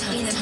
That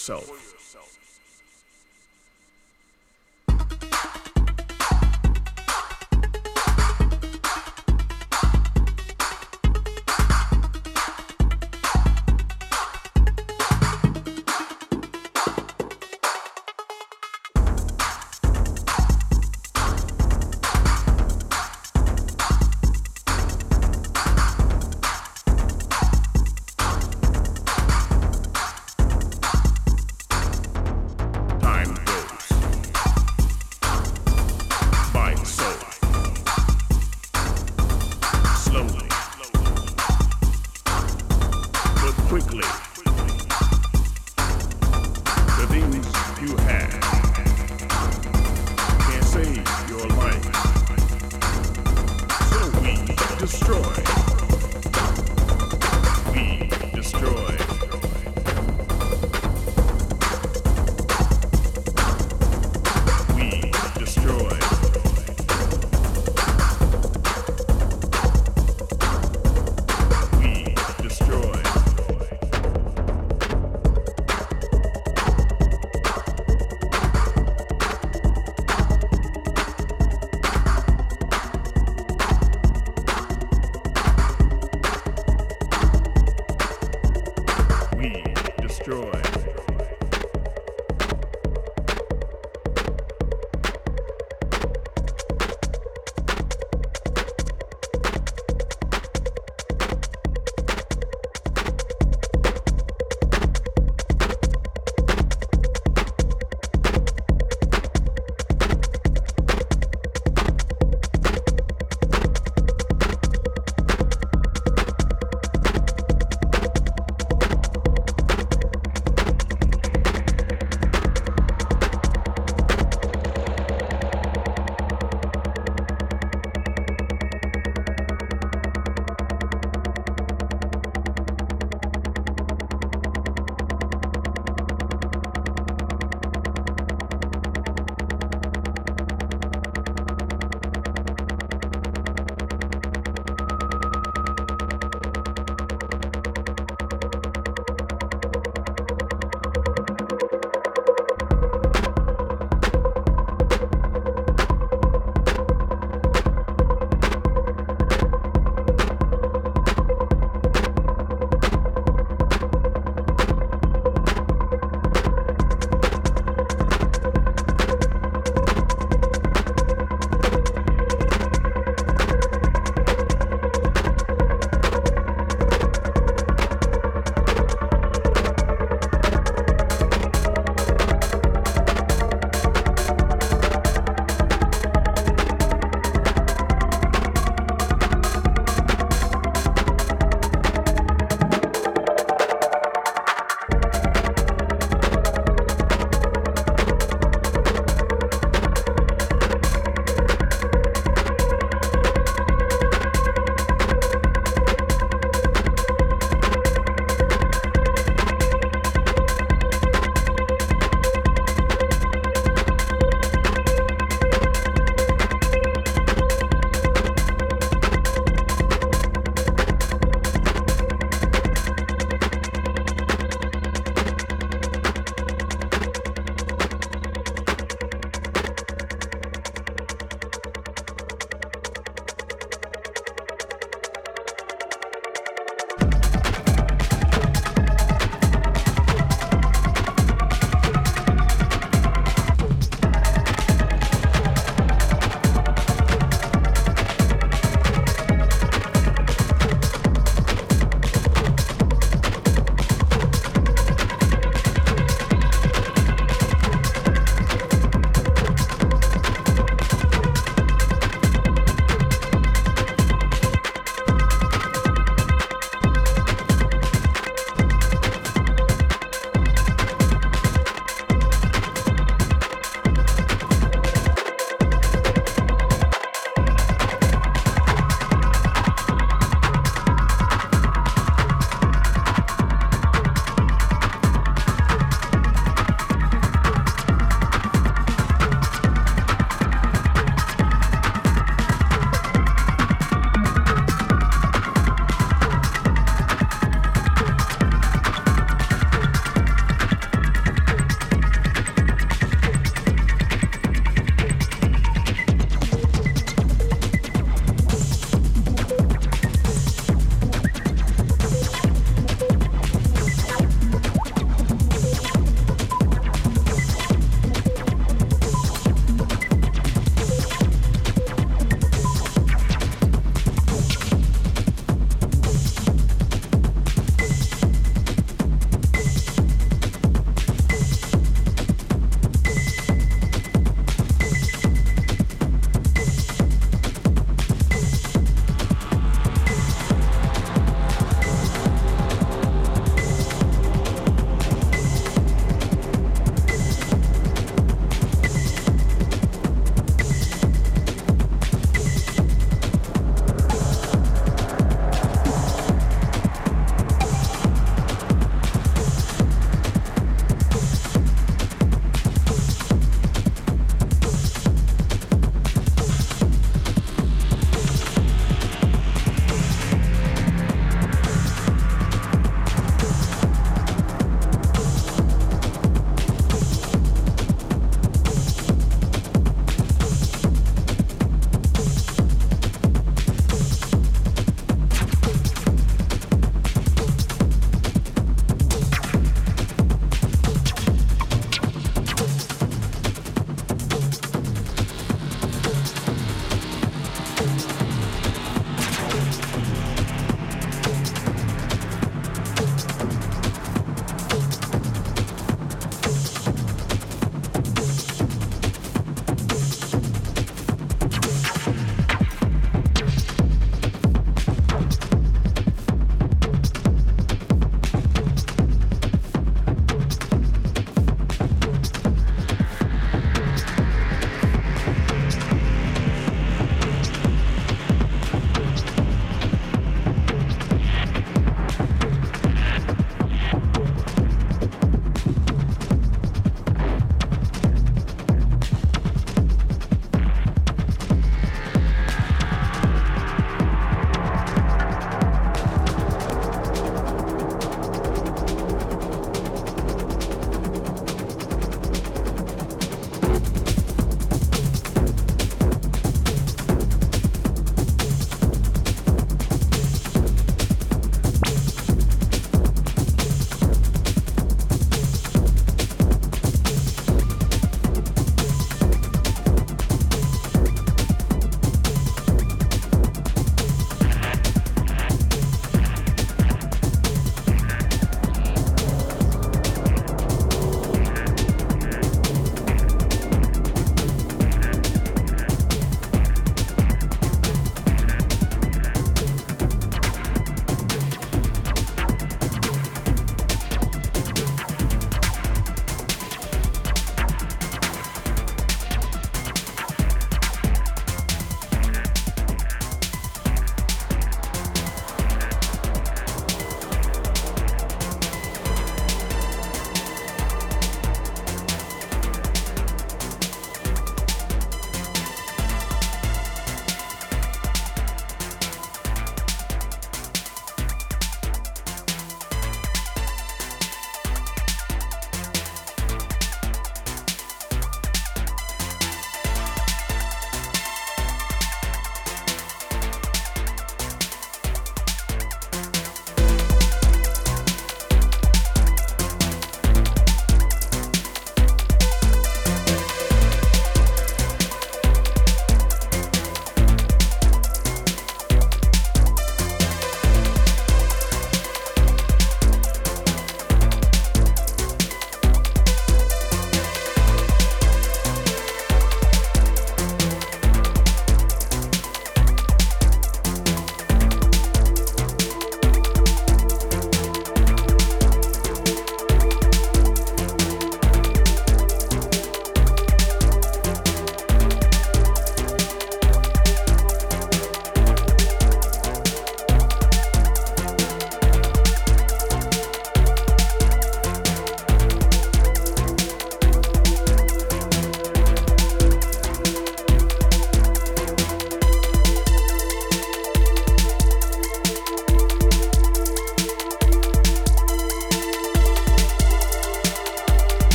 yourself.